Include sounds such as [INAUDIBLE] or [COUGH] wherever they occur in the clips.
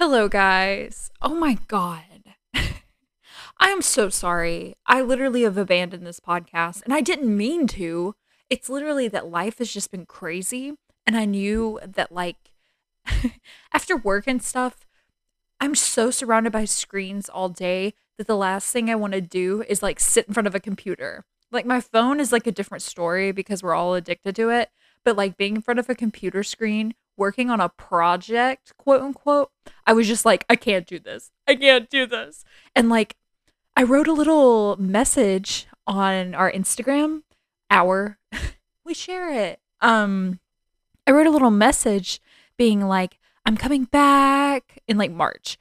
Hello, guys. Oh my God. [LAUGHS] I am so sorry. I literally have abandoned this podcast and I didn't mean to. It's literally that life has just been crazy. And I knew that, like, [LAUGHS] after work and stuff, I'm so surrounded by screens all day that the last thing I want to do is like sit in front of a computer. Like, my phone is like a different story because we're all addicted to it. But like being in front of a computer screen working on a project, quote unquote, I was just like, I can't do this. I can't do this. And like, I wrote a little message on our Instagram, our, [LAUGHS] we share it. Um, I wrote a little message being like, I'm coming back in like March.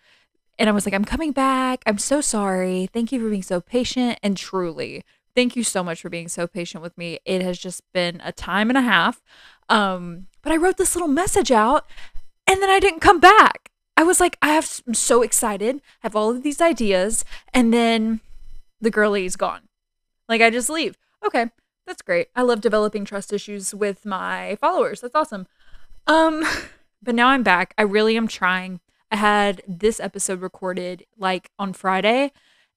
And I was like, I'm coming back. I'm so sorry. Thank you for being so patient. And truly, thank you so much for being so patient with me. It has just been a time and a half. Um, but I wrote this little message out and then I didn't come back. I was like, I have, I'm so excited, have all of these ideas, and then the girlie's gone. Like I just leave. Okay, that's great. I love developing trust issues with my followers. That's awesome. Um, [LAUGHS] but now I'm back. I really am trying. I had this episode recorded like on Friday,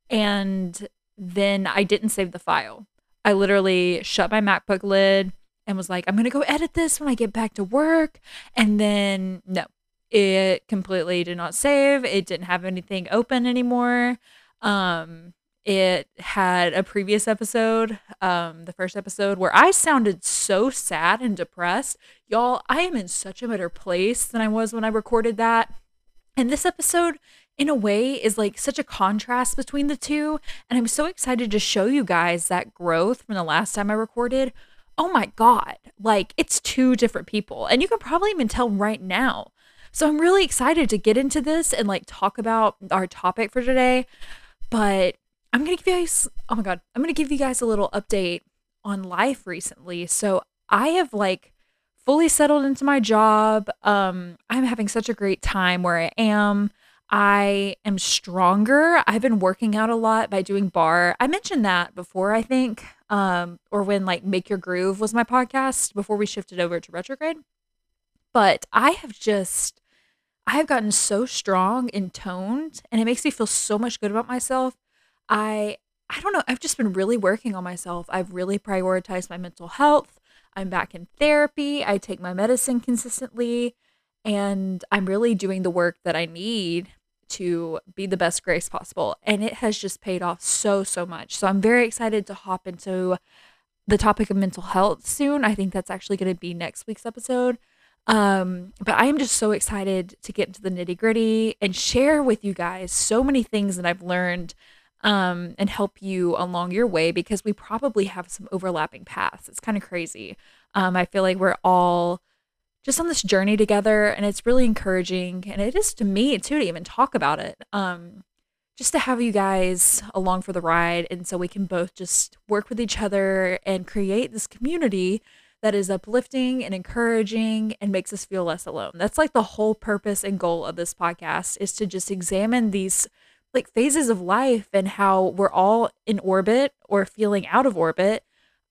and then I didn't save the file. I literally shut my MacBook lid, and was like, I'm going to go edit this when I get back to work. And then, no, it completely did not save. It didn't have anything open anymore. Um, it had a previous episode, um, the first episode, where I sounded so sad and depressed. Y'all, I am in such a better place than I was when I recorded that. And this episode, in a way, is like such a contrast between the two. And I'm so excited to show you guys that growth from the last time I recorded oh my God, like it's two different people. And you can probably even tell right now. So I'm really excited to get into this and like talk about our topic for today. But I'm going to give you guys, oh my God, I'm going to give you guys a little update on life recently. So I have like fully settled into my job. Um, I'm having such a great time where I am. I am stronger. I've been working out a lot by doing barre. I mentioned that before, I think, um, or when like Make Your Groove was my podcast before we shifted over to retrograde. But I have just, I have gotten so strong and toned, and it makes me feel so much good about myself. I, I don't know. I've just been really working on myself. I've really prioritized my mental health. I'm back in therapy. I take my medicine consistently and I'm really doing the work that I need to be the best grace possible. And it has just paid off so, so much. So I'm very excited to hop into the topic of mental health soon. I think that's actually going to be next week's episode. Um, but I am just so excited to get into the nitty gritty and share with you guys so many things that I've learned um, and help you along your way because we probably have some overlapping paths. It's kind of crazy. Um, I feel like we're all just on this journey together and it's really encouraging and it is to me too to even talk about it um just to have you guys along for the ride and so we can both just work with each other and create this community that is uplifting and encouraging and makes us feel less alone. That's like the whole purpose and goal of this podcast is to just examine these like phases of life and how we're all in orbit or feeling out of orbit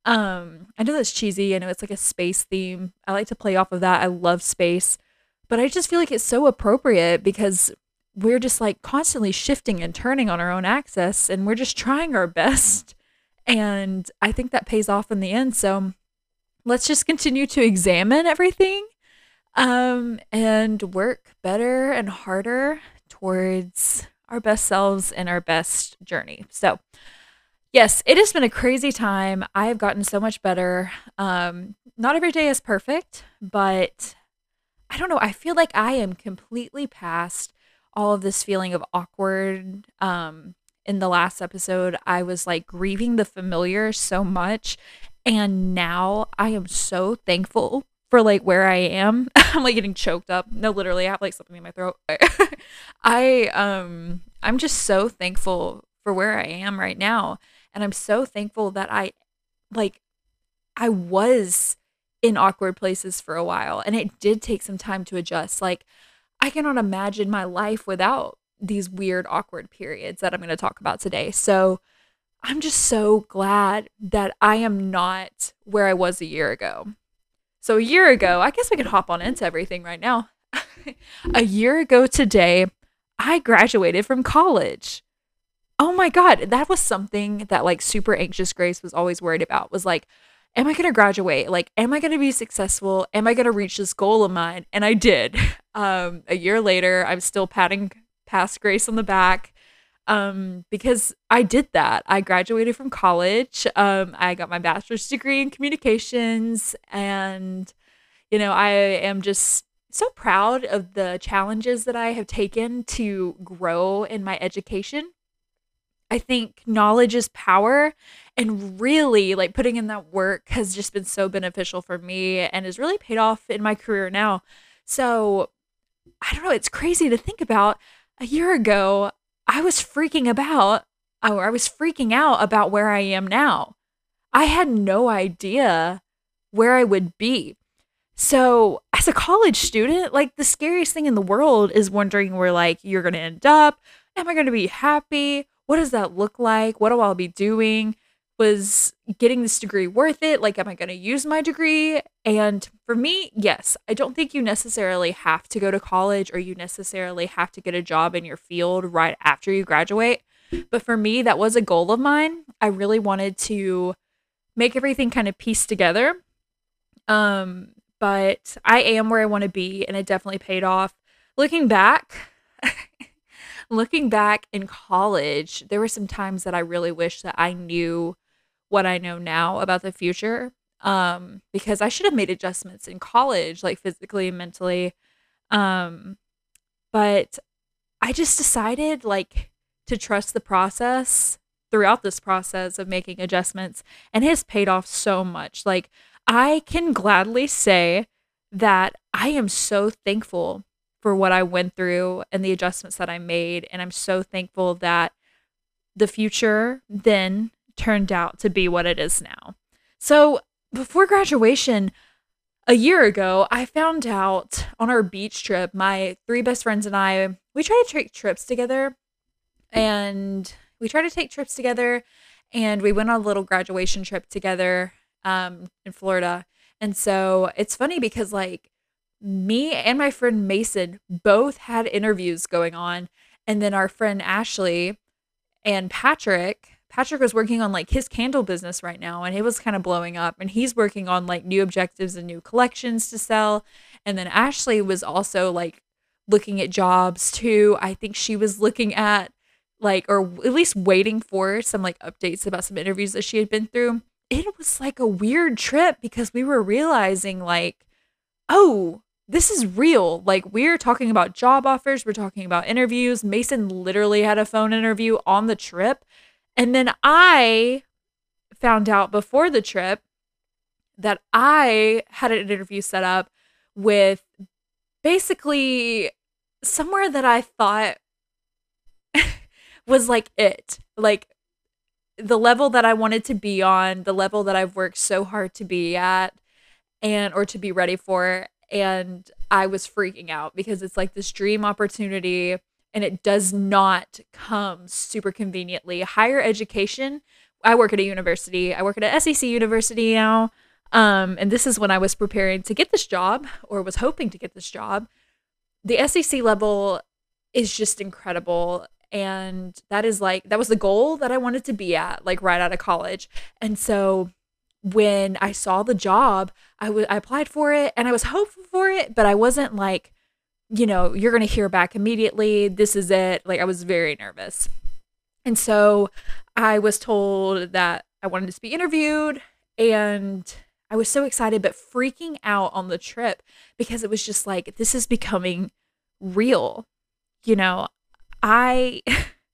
um, I know that's cheesy. I know it's like a space theme. I like to play off of that. I love space, but I just feel like it's so appropriate because we're just like constantly shifting and turning on our own axis and we're just trying our best. And I think that pays off in the end. So let's just continue to examine everything um, and work better and harder towards our best selves and our best journey. So, yes, it has been a crazy time. I have gotten so much better. Um, not every day is perfect, but I don't know. I feel like I am completely past all of this feeling of awkward. Um, in the last episode, I was like grieving the familiar so much. And now I am so thankful for like where I am. [LAUGHS] I'm like getting choked up. No, literally, I have like something in my throat. [LAUGHS] I um I'm just so thankful for where I am right now. And I'm so thankful that I like I was in awkward places for a while and it did take some time to adjust. Like I cannot imagine my life without these weird awkward periods that I'm going to talk about today. So I'm just so glad that I am not where I was a year ago. So a year ago, I guess we could hop on into everything right now. [LAUGHS] a year ago today, I graduated from college. Oh my God. That was something that like super anxious Grace was always worried about was like, am I going to graduate? Like, am I going to be successful? Am I going to reach this goal of mine? And I did. [LAUGHS] Um, a year later, I'm still patting past Grace on the back um, because I did that. I graduated from college. Um, I got my bachelor's degree in communications, and you know, I am just so proud of the challenges that I have taken to grow in my education. I think knowledge is power and really like putting in that work has just been so beneficial for me and has really paid off in my career now. So, I don't know, it's crazy to think about. A year ago, I was freaking about or I was freaking out about where I am now. I had no idea where I would be. So, as a college student, like the scariest thing in the world is wondering where like you're going to end up. Am I going to be happy? What does that look like? What do I be doing? Was getting this degree worth it? Like, am I going to use my degree? And for me, yes, I don't think you necessarily have to go to college or you necessarily have to get a job in your field right after you graduate. But for me, that was a goal of mine. I really wanted to make everything kind of piece together. Um, but I am where I want to be, and it definitely paid off. Looking back, [LAUGHS] looking back in college, there were some times that I really wish that I knew what I know now about the future. Um, because I should have made adjustments in college, like physically and mentally. Um, but I just decided like to trust the process throughout this process of making adjustments and it has paid off so much. Like I can gladly say that I am so thankful for what I went through and the adjustments that I made. And I'm so thankful that the future then turned out to be what it is now. So before graduation, a year ago, I found out on our beach trip, my three best friends and I, we try to take trips together. And we try to take trips together. And we went on a little graduation trip together um, in Florida. And so it's funny because, like, me and my friend Mason both had interviews going on. And then our friend Ashley and Patrick, Patrick was working on like his candle business right now and it was kind of blowing up. And he's working on like new objectives and new collections to sell. And then Ashley was also like looking at jobs too. I think she was looking at like, or at least waiting for some like updates about some interviews that she had been through. It was like a weird trip because we were realizing like, oh, this is real. Like, we're talking about job offers, we're talking about interviews. Mason literally had a phone interview on the trip. And then I found out before the trip that I had an interview set up with basically somewhere that I thought [LAUGHS] was like it. Like, the level that I wanted to be on, the level that I've worked so hard to be at and or to be ready for and I was freaking out because it's like this dream opportunity and it does not come super conveniently. Higher education, I work at a university. I work at a SEC university now. Um, and this is when I was preparing to get this job or was hoping to get this job. The SEC level is just incredible. And that is like, that was the goal that I wanted to be at, like right out of college. And so when I saw the job, I, w- I applied for it and I was hopeful for it, but I wasn't like, you know, you're going to hear back immediately. This is it. Like, I was very nervous. And so I was told that I wanted to be interviewed and I was so excited, but freaking out on the trip because it was just like, this is becoming real. You know, I,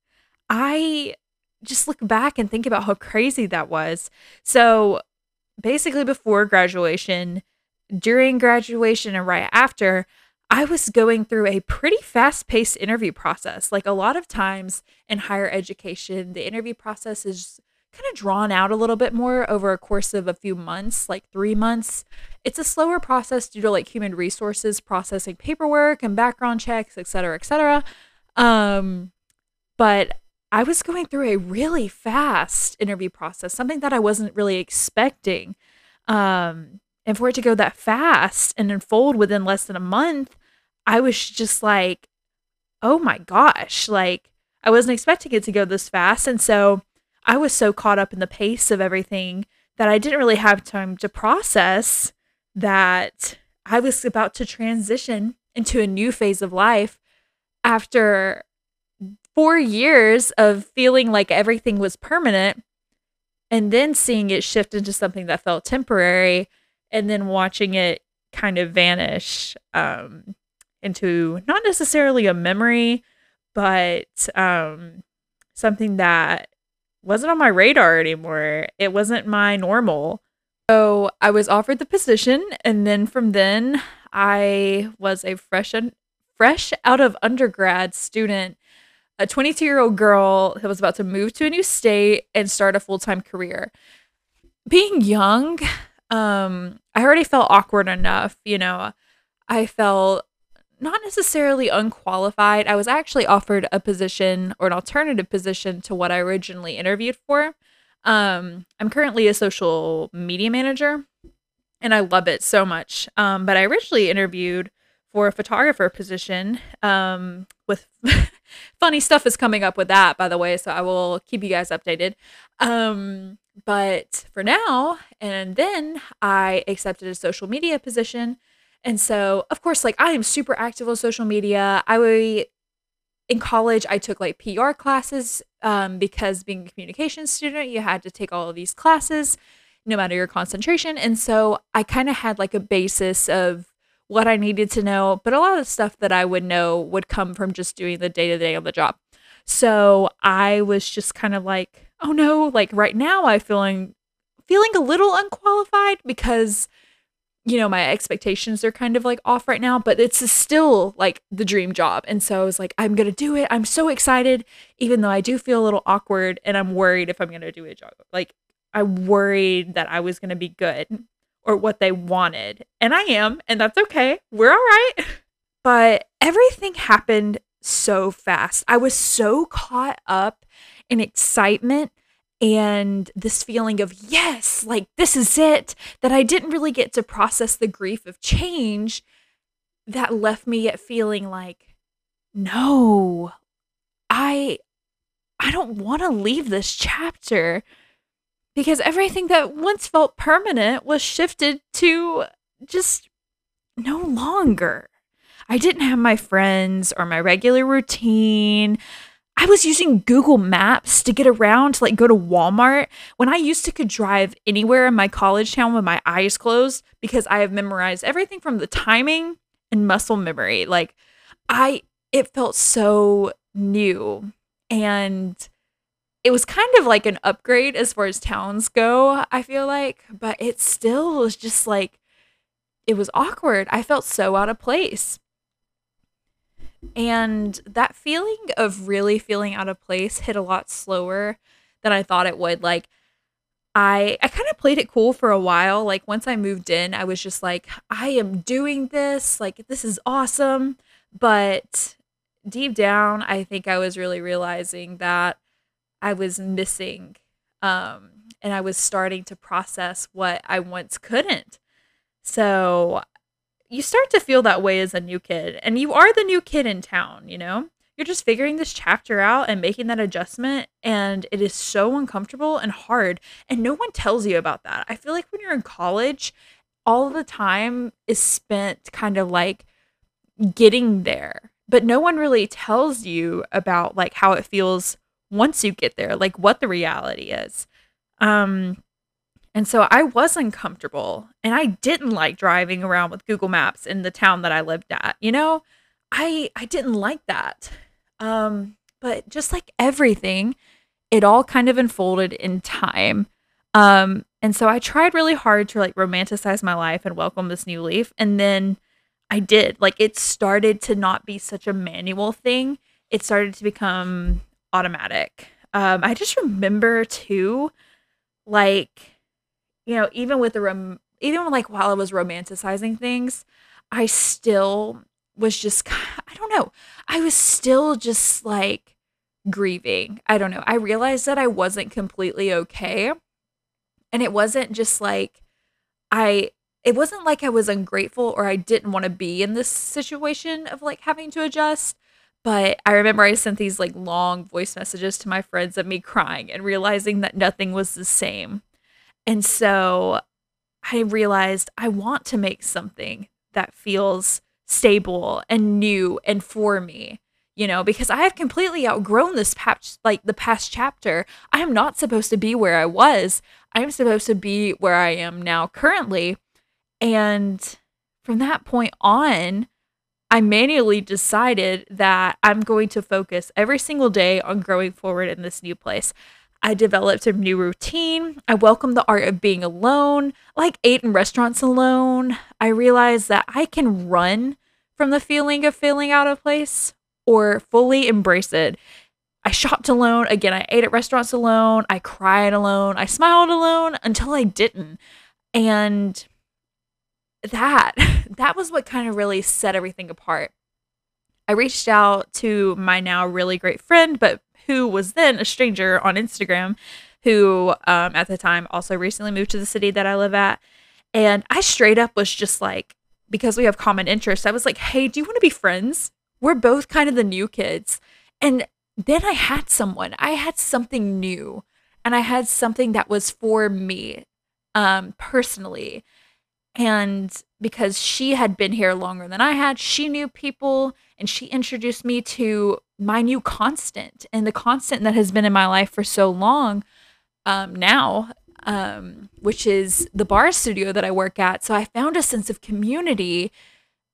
[LAUGHS] I just look back and think about how crazy that was. So basically before graduation, during graduation, and right after, I was going through a pretty fast paced interview process. Like a lot of times in higher education, the interview process is kind of drawn out a little bit more over a course of a few months, like three months. It's a slower process due to like human resources processing paperwork and background checks, et cetera, et cetera. Um, but I was going through a really fast interview process, something that I wasn't really expecting. Um, and for it to go that fast and unfold within less than a month, I was just like, oh my gosh, like I wasn't expecting it to go this fast. And so I was so caught up in the pace of everything that I didn't really have time to process that I was about to transition into a new phase of life after four years of feeling like everything was permanent and then seeing it shift into something that felt temporary and then watching it kind of vanish um, into not necessarily a memory, but um, something that wasn't on my radar anymore. It wasn't my normal. So I was offered the position, and then from then I was a fresh fresh out of undergrad student, a 22 year old girl who was about to move to a new state and start a full time career. Being young, um, I already felt awkward enough. You know, I felt not necessarily unqualified. I was actually offered a position or an alternative position to what I originally interviewed for. Um, I'm currently a social media manager and I love it so much. Um, but I originally interviewed for a photographer position um, with [LAUGHS] funny stuff is coming up with that, by the way. So I will keep you guys updated. Um, but for now, and then I accepted a social media position and so, of course, like I am super active on social media. I in college I took like PR classes um, because being a communications student, you had to take all of these classes no matter your concentration. And so I kind of had like a basis of what I needed to know, but a lot of stuff that I would know would come from just doing the day to day on the job. So I was just kind of like, oh no, like right now I feeling feeling a little unqualified because you know, my expectations are kind of like off right now, but it's still like the dream job. And so I was like, I'm to do it. I'm so excited, even though I do feel a little awkward and I'm worried if I'm to do a job. Like, I worried that I was to be good or what they wanted. And I am, and that's okay. We're all right. [LAUGHS] But everything happened so fast. I was so caught up in excitement and this feeling of yes like this is it that i didn't really get to process the grief of change that left me at feeling like no i i don't want to leave this chapter because everything that once felt permanent was shifted to just no longer. I didn't have my friends or my regular routine. I was using Google Maps to get around to like go to Walmart. When I used to could drive anywhere in my college town with my eyes closed because I have memorized everything from the timing and muscle memory. Like I it felt so new. And it was kind of like an upgrade as far as towns go, I feel like, but it still was just like it was awkward. I felt so out of place. And that feeling of really feeling out of place hit a lot slower than I thought it would. Like I I kind of played it cool for a while. Like once I moved in, I was just like, I am doing this. Like this is awesome. But deep down, I think I was really realizing that I was missing um and I was starting to process what I once couldn't. So you start to feel that way as a new kid and you are the new kid in town you know you're just figuring this chapter out and making that adjustment and it is so uncomfortable and hard and no one tells you about that i feel like when you're in college all the time is spent kind of like getting there but no one really tells you about like how it feels once you get there like what the reality is um and so I was uncomfortable and I didn't like driving around with Google Maps in the town that I lived at. You know, I I didn't like that. Um but just like everything, it all kind of unfolded in time. Um and so I tried really hard to like romanticize my life and welcome this new leaf and then I did. Like it started to not be such a manual thing. It started to become automatic. Um I just remember too like you know, even with the rom- even like while I was romanticizing things, I still was just I don't know. I was still just like grieving. I don't know. I realized that I wasn't completely okay. And it wasn't just like I it wasn't like I was ungrateful or I didn't want to be in this situation of like having to adjust, But I remember I sent these like long voice messages to my friends of me crying and realizing that nothing was the same. And so I realized I want to make something that feels stable and new and for me you know because i have completely outgrown this past like the past chapter. I am not supposed to be where i was. I'm supposed to be where i am now currently. And from that point on i manually decided that i'm going to focus every single day on growing forward in this new place I developed a new routine. I welcomed the art of being alone, like ate in restaurants alone. I realized that I can run from the feeling of feeling out of place or fully embrace it. I shopped alone. Again, I ate at restaurants alone. I cried alone. I smiled alone until I didn't. And that [LAUGHS] that was what kind of really set everything apart. I reached out to my now really great friend, but who was then a stranger on Instagram, who um, at the time also recently moved to the city that I live at. And I straight up was just like, because we have common interests, I was like, hey, do you want to be friends? We're both kind of the new kids. And then I had someone, I had something new, and I had something that was for me um, personally. And because she had been here longer than I had, she knew people and she introduced me to my new constant and the constant that has been in my life for so long um, now, um, which is the barre studio that I work at. So I found a sense of community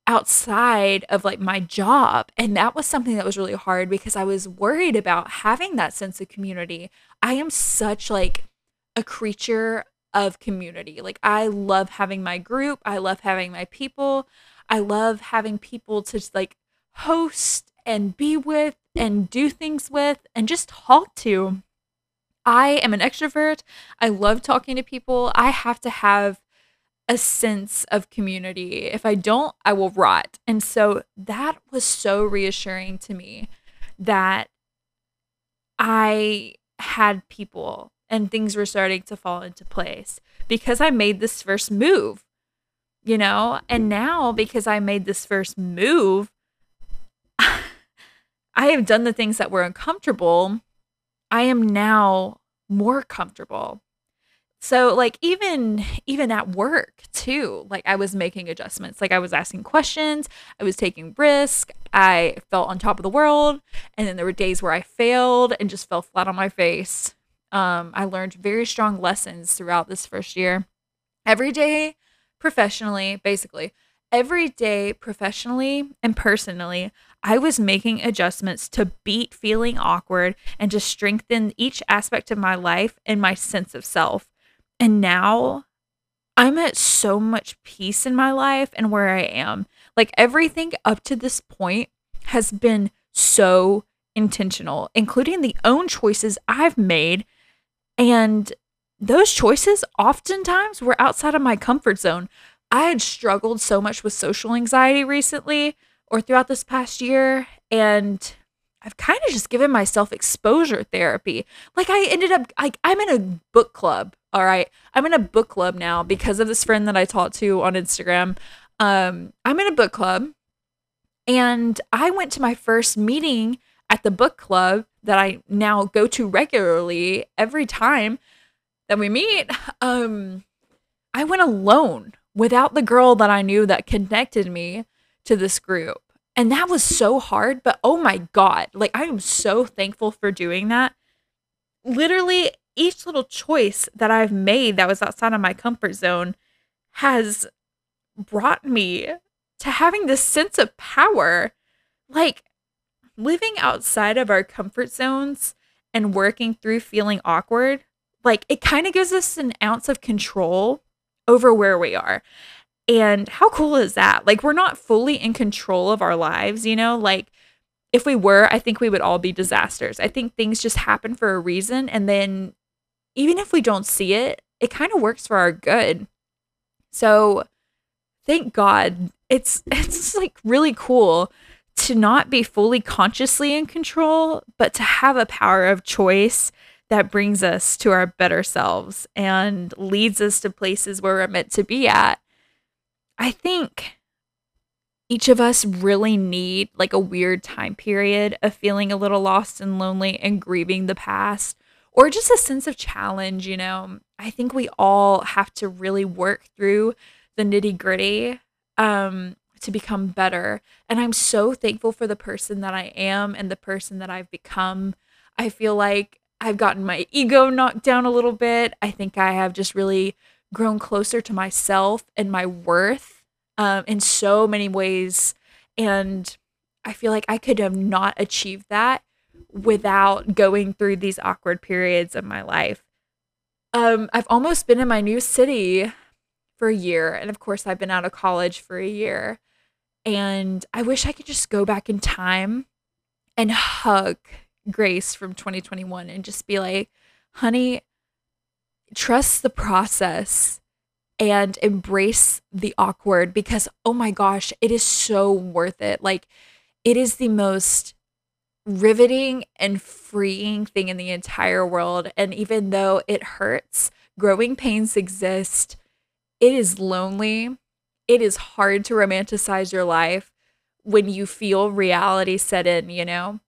outside of like my job. And that was something that was really hard because I was worried about having that sense of community. I am such like a creature of community. Like I love having my group, I love having my people. I love having people to like host and be with and do things with and just talk to. I am an extrovert. I love talking to people. I have to have a sense of community. If I don't, I will rot. And so that was so reassuring to me that I had people and things were starting to fall into place because I made this first move, you know? And now, because I made this first move, [LAUGHS] I have done the things that were uncomfortable. I am now more comfortable. So like even even at work too, like I was making adjustments. Like I was asking questions, I was taking risk, I felt on top of the world, and then there were days where I failed and just fell flat on my face. Um, I learned very strong lessons throughout this first year. Every day professionally, basically, every day professionally and personally, I was making adjustments to beat feeling awkward and to strengthen each aspect of my life and my sense of self. And now I'm at so much peace in my life and where I am. Like everything up to this point has been so intentional, including the own choices I've made. And those choices oftentimes were outside of my comfort zone. I had struggled so much with social anxiety recently or throughout this past year. And I've kind of just given myself exposure therapy. Like I ended up like I'm in a book club. All right. I'm in a book club now because of this friend that I talked to on Instagram. Um, I'm in a book club and I went to my first meeting at the book club that I now go to regularly every time that we meet. Um, I went alone without the girl that I knew that connected me to this group. And that was so hard, but oh my God, like I am so thankful for doing that. Literally, each little choice that I've made that was outside of my comfort zone has brought me to having this sense of power. Like living outside of our comfort zones and working through feeling awkward, like it kind of gives us an ounce of control over where we are. And how cool is that? Like, we're not fully in control of our lives, you know? Like, if we were, I think we would all be disasters. I think things just happen for a reason. And then, even if we don't see it, it kind of works for our good. So, thank God. It's [LAUGHS] it's like really cool to not be fully consciously in control, but to have a power of choice that brings us to our better selves and leads us to places where we're meant to be at. I think each of us really need like a weird time period of feeling a little lost and lonely and grieving the past or just a sense of challenge, you know. I think we all have to really work through the nitty gritty um, to become better. And I'm so thankful for the person that I am and the person that I've become. I feel like I've gotten my ego knocked down a little bit. I think I have just really grown closer to myself and my worth um, in so many ways. And I feel like I could have not achieved that without going through these awkward periods of my life. Um, I've almost been in my new city for a year. And of course, I've been out of college for a year. And I wish I could just go back in time and hug Grace from 2021 and just be like, honey, trust the process and embrace the awkward because, oh my gosh, it is so worth it. Like, it is the most riveting and freeing thing in the entire world. And even though it hurts, growing pains exist. It is lonely. It is hard to romanticize your life when you feel reality set in, you know?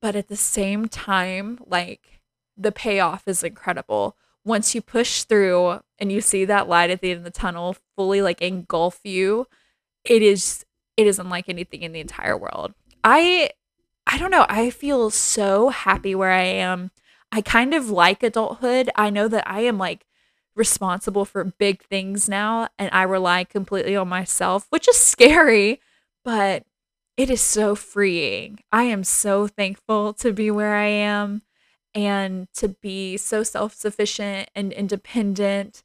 But at the same time, like the payoff is incredible. Once you push through and you see that light at the end of the tunnel fully like engulf you, it is it is unlike anything in the entire world. I I don't know. I feel so happy where I am. I kind of like adulthood. I know that I am like responsible for big things now and I rely completely on myself, which is scary, but it is so freeing. I am so thankful to be where I am and to be so self-sufficient and independent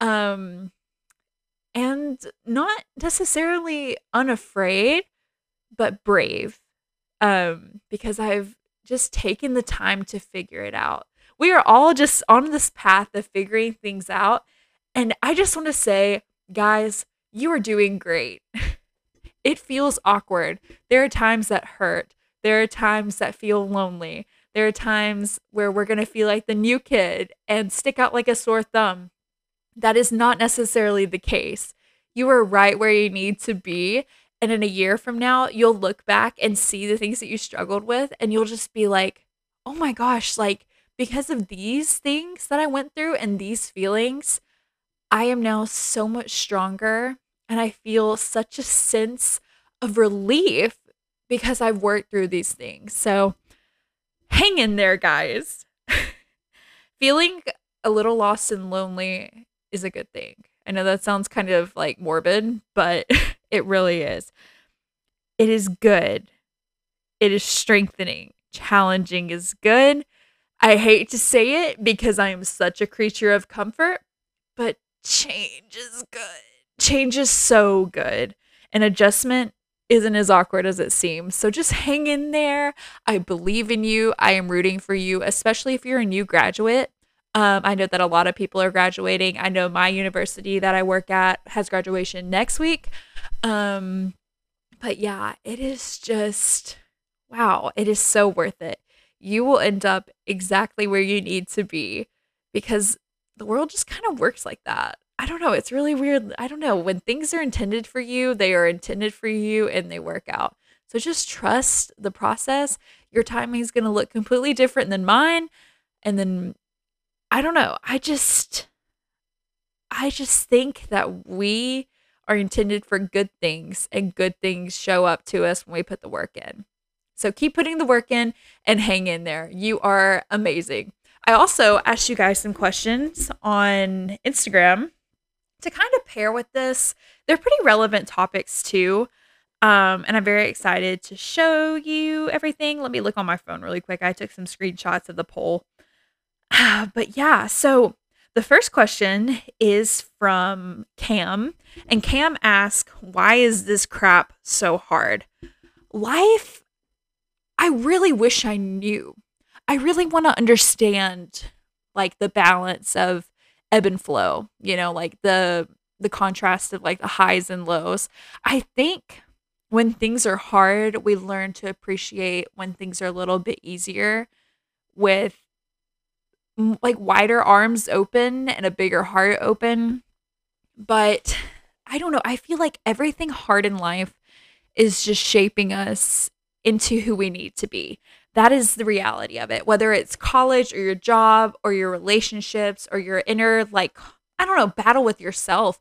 um and not necessarily unafraid but brave um, because I've just taken the time to figure it out. We are all just on this path of figuring things out. And I just want to say, guys, you are doing great. [LAUGHS] it feels awkward. There are times that hurt. There are times that feel lonely. There are times where we're going to feel like the new kid and stick out like a sore thumb. That is not necessarily the case. You are right where you need to be. And in a year from now, you'll look back and see the things that you struggled with, and you'll just be like, oh my gosh, like because of these things that I went through and these feelings, I am now so much stronger. And I feel such a sense of relief because I've worked through these things. So hang in there, guys. [LAUGHS] Feeling a little lost and lonely is a good thing. I know that sounds kind of like morbid, but [LAUGHS] It really is. It is good. It is strengthening. Challenging is good. I hate to say it because I am such a creature of comfort, but change is good. Change is so good. An adjustment isn't as awkward as it seems. So just hang in there. I believe in you. I am rooting for you, especially if you're a new graduate. Um, I know that a lot of people are graduating. I know my university that I work at has graduation next week. Um, but yeah, it is just wow, it is so worth it. You will end up exactly where you need to be because the world just kind of works like that. I don't know. It's really weird. I don't know. When things are intended for you, they are intended for you and they work out. So just trust the process. Your timing is going to look completely different than mine. And then I don't know. I just I just think that we are intended for good things and good things show up to us when we put the work in. So keep putting the work in and hang in there. You are amazing. I also asked you guys some questions on Instagram to kind of pair with this. They're pretty relevant topics too. Um, and I'm very excited to show you everything. Let me look on my phone really quick. I took some screenshots of the poll. but yeah, so the first question is from Cam, and Cam asks, Why is this crap so hard? Life, I really wish I knew. I really want to understand like the balance of ebb and flow, you know, like the the contrast of like the highs and lows. I think when things are hard, we learn to appreciate when things are a little bit easier with like wider arms open and a bigger heart open. But I don't know. I feel like everything hard in life is just shaping us into who we need to be. That is the reality of it. Whether it's college or your job or your relationships or your inner, like, I don't know, battle with yourself,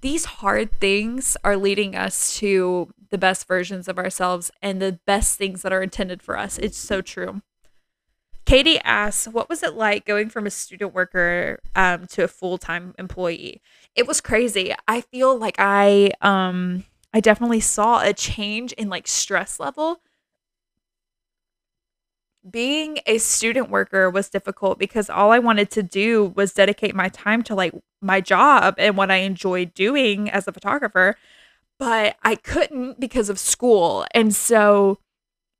these hard things are leading us to the best versions of ourselves and the best things that are intended for us. It's so true. Katie asks, What was it like going from a student worker um, to a full time employee? It was crazy. I feel like I um I definitely saw a change in like stress level. Being a student worker was difficult because all I wanted to do was dedicate my time to like my job and what I enjoyed doing as a photographer, but I couldn't because of school. And so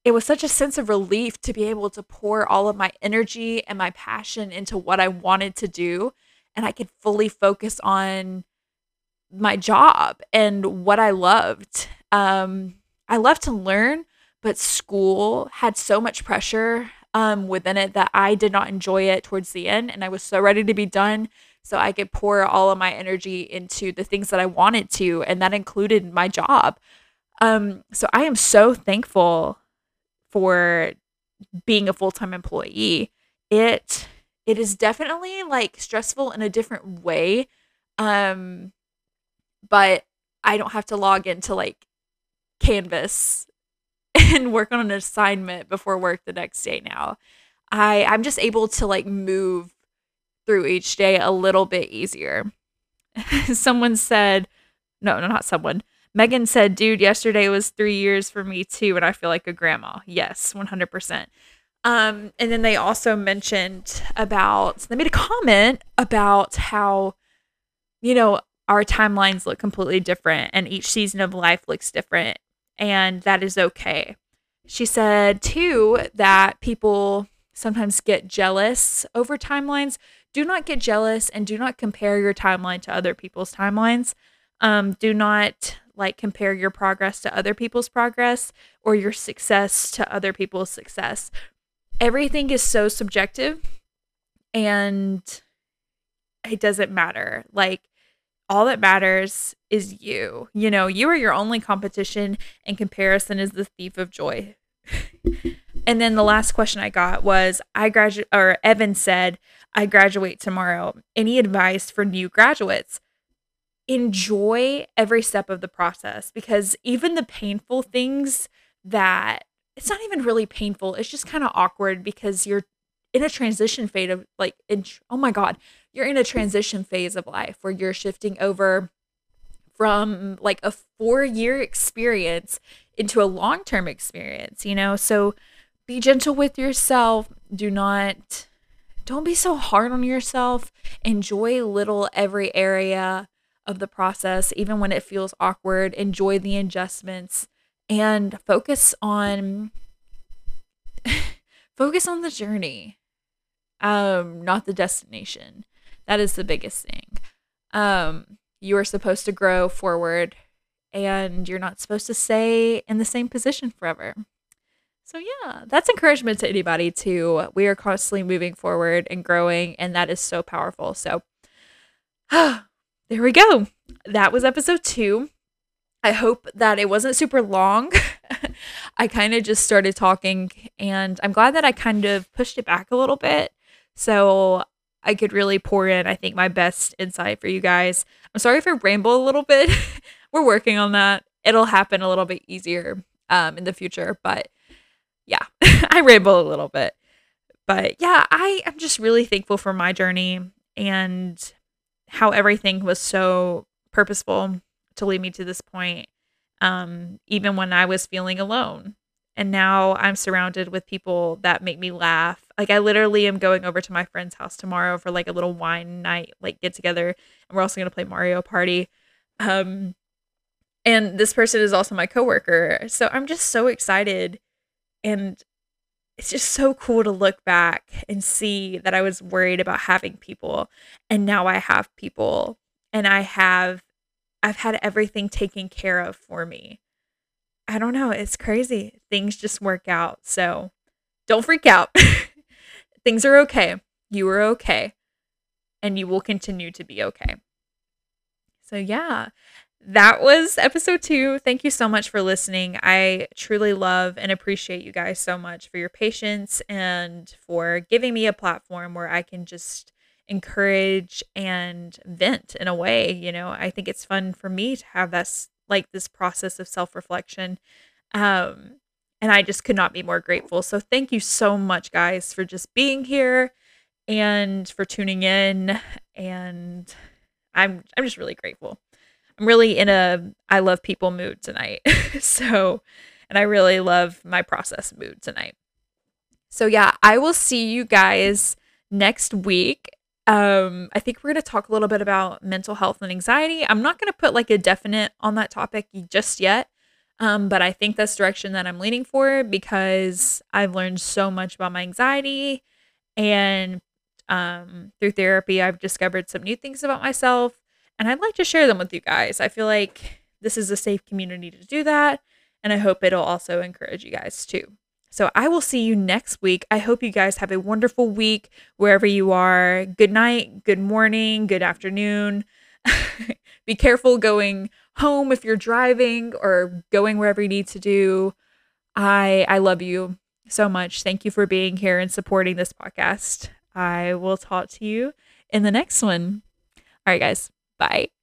it was such a sense of relief to be able to pour all of my energy and my passion into what I wanted to do and I could fully focus on my job and what I loved. Um, I love to learn, but school had so much pressure um, within it that I did not enjoy it towards the end. And I was so ready to be done so I could pour all of my energy into the things that I wanted to. And that included my job. Um, so I am so thankful for being a full time employee. It it is definitely like stressful in a different way. Um, but I don't have to log into like Canvas [LAUGHS] and work on an assignment before work the next day now. I I'm just able to like move through each day a little bit easier. [LAUGHS] someone said, no, no, not someone. Megan said, dude, yesterday was three years for me too, and I feel like a grandma. Yes, 100%. Um, and then they also mentioned about, they made a comment about how, you know, our timelines look completely different and each season of life looks different and that is okay. She said too that people sometimes get jealous over timelines. Do not get jealous and do not compare your timeline to other people's timelines. Um, do not like compare your progress to other people's progress or your success to other people's success. Everything is so subjective and it doesn't matter. Like all that matters is you. You know, you are your only competition, and comparison is the thief of joy. [LAUGHS] and then the last question I got was I graduate, or Evan said, I graduate tomorrow. Any advice for new graduates? Enjoy every step of the process because even the painful things that it's not even really painful, it's just kind of awkward because you're in a transition phase of like, oh my God, you're in a transition phase of life where you're shifting over from like a four year experience into a long term experience, you know? So be gentle with yourself. Do not, don't be so hard on yourself. Enjoy little every area of the process, even when it feels awkward. Enjoy the adjustments and focus on. [LAUGHS] focus on the journey um not the destination that is the biggest thing. Um, you are supposed to grow forward and you're not supposed to stay in the same position forever. So, yeah, that's encouragement to anybody too. We are constantly moving forward and growing, and that is so powerful. So, [SIGHS] there we go. That was episode two. I hope that it wasn't super long. [LAUGHS] I kind of just started talking, and I'm glad that I kind of pushed it back a little bit. So I could really pour in, I think, my best insight for you guys. I'm sorry if I ramble a little bit. [LAUGHS] We're working on that. It'll happen a little bit easier um, in the future. But yeah, [LAUGHS] I ramble a little bit. But yeah, I am just really thankful for my journey and how everything was so purposeful to lead me to this point. Um, even when I was feeling alone and now I'm surrounded with people that make me laugh. Like I literally am going over to my friend's house tomorrow for like a little wine night, like get together, and we're also gonna play Mario Party. Um, and this person is also my coworker, so I'm just so excited, and it's just so cool to look back and see that I was worried about having people, and now I have people, and I have, I've had everything taken care of for me I don't know. It's crazy. Things just work out. So don't freak out. [LAUGHS] Things are okay. You are okay. And you will continue to be okay. So, yeah, that was episode two. Thank you so much for listening. I truly love and appreciate you guys so much for your patience and for giving me a platform where I can just encourage and vent in a way. You know, I think it's fun for me to have this like this process of self reflection. Um, and I just could not be more grateful. So thank you so much, guys, for just being here and for tuning in. And I'm I'm just really grateful. I'm really in a I love people mood tonight. [LAUGHS] so, and I really love my process mood tonight. So yeah, I will see you guys next week. Um, I think we're going to talk a little bit about mental health and anxiety. I'm not going to put like a definite on that topic just yet. Um, but I think that's direction that I'm leaning for because I've learned so much about my anxiety and um, through therapy, I've discovered some new things about myself and I'd like to share them with you guys. I feel like this is a safe community to do that. And I hope it'll also encourage you guys too. So I will see you next week. I hope you guys have a wonderful week wherever you are. Good night, good morning, good afternoon. [LAUGHS] Be careful going home if you're driving or going wherever you need to do. I I love you so much. Thank you for being here and supporting this podcast. I will talk to you in the next one. All right, guys. Bye.